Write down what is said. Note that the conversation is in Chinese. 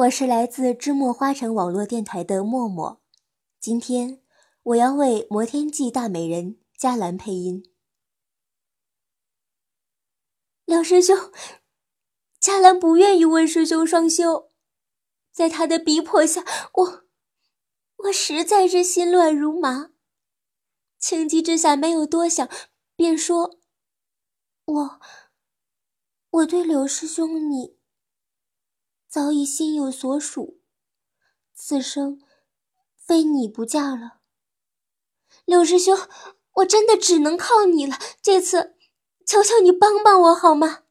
我是来自芝墨花城网络电台的默默，今天我要为《摩天记》大美人嘉兰配音。廖师兄，嘉兰不愿意问师兄双修，在他的逼迫下，我我实在是心乱如麻。情急之下没有多想，便说：“我我对柳师兄你。”早已心有所属，此生非你不嫁了。六师兄，我真的只能靠你了。这次，求求你帮帮我好吗？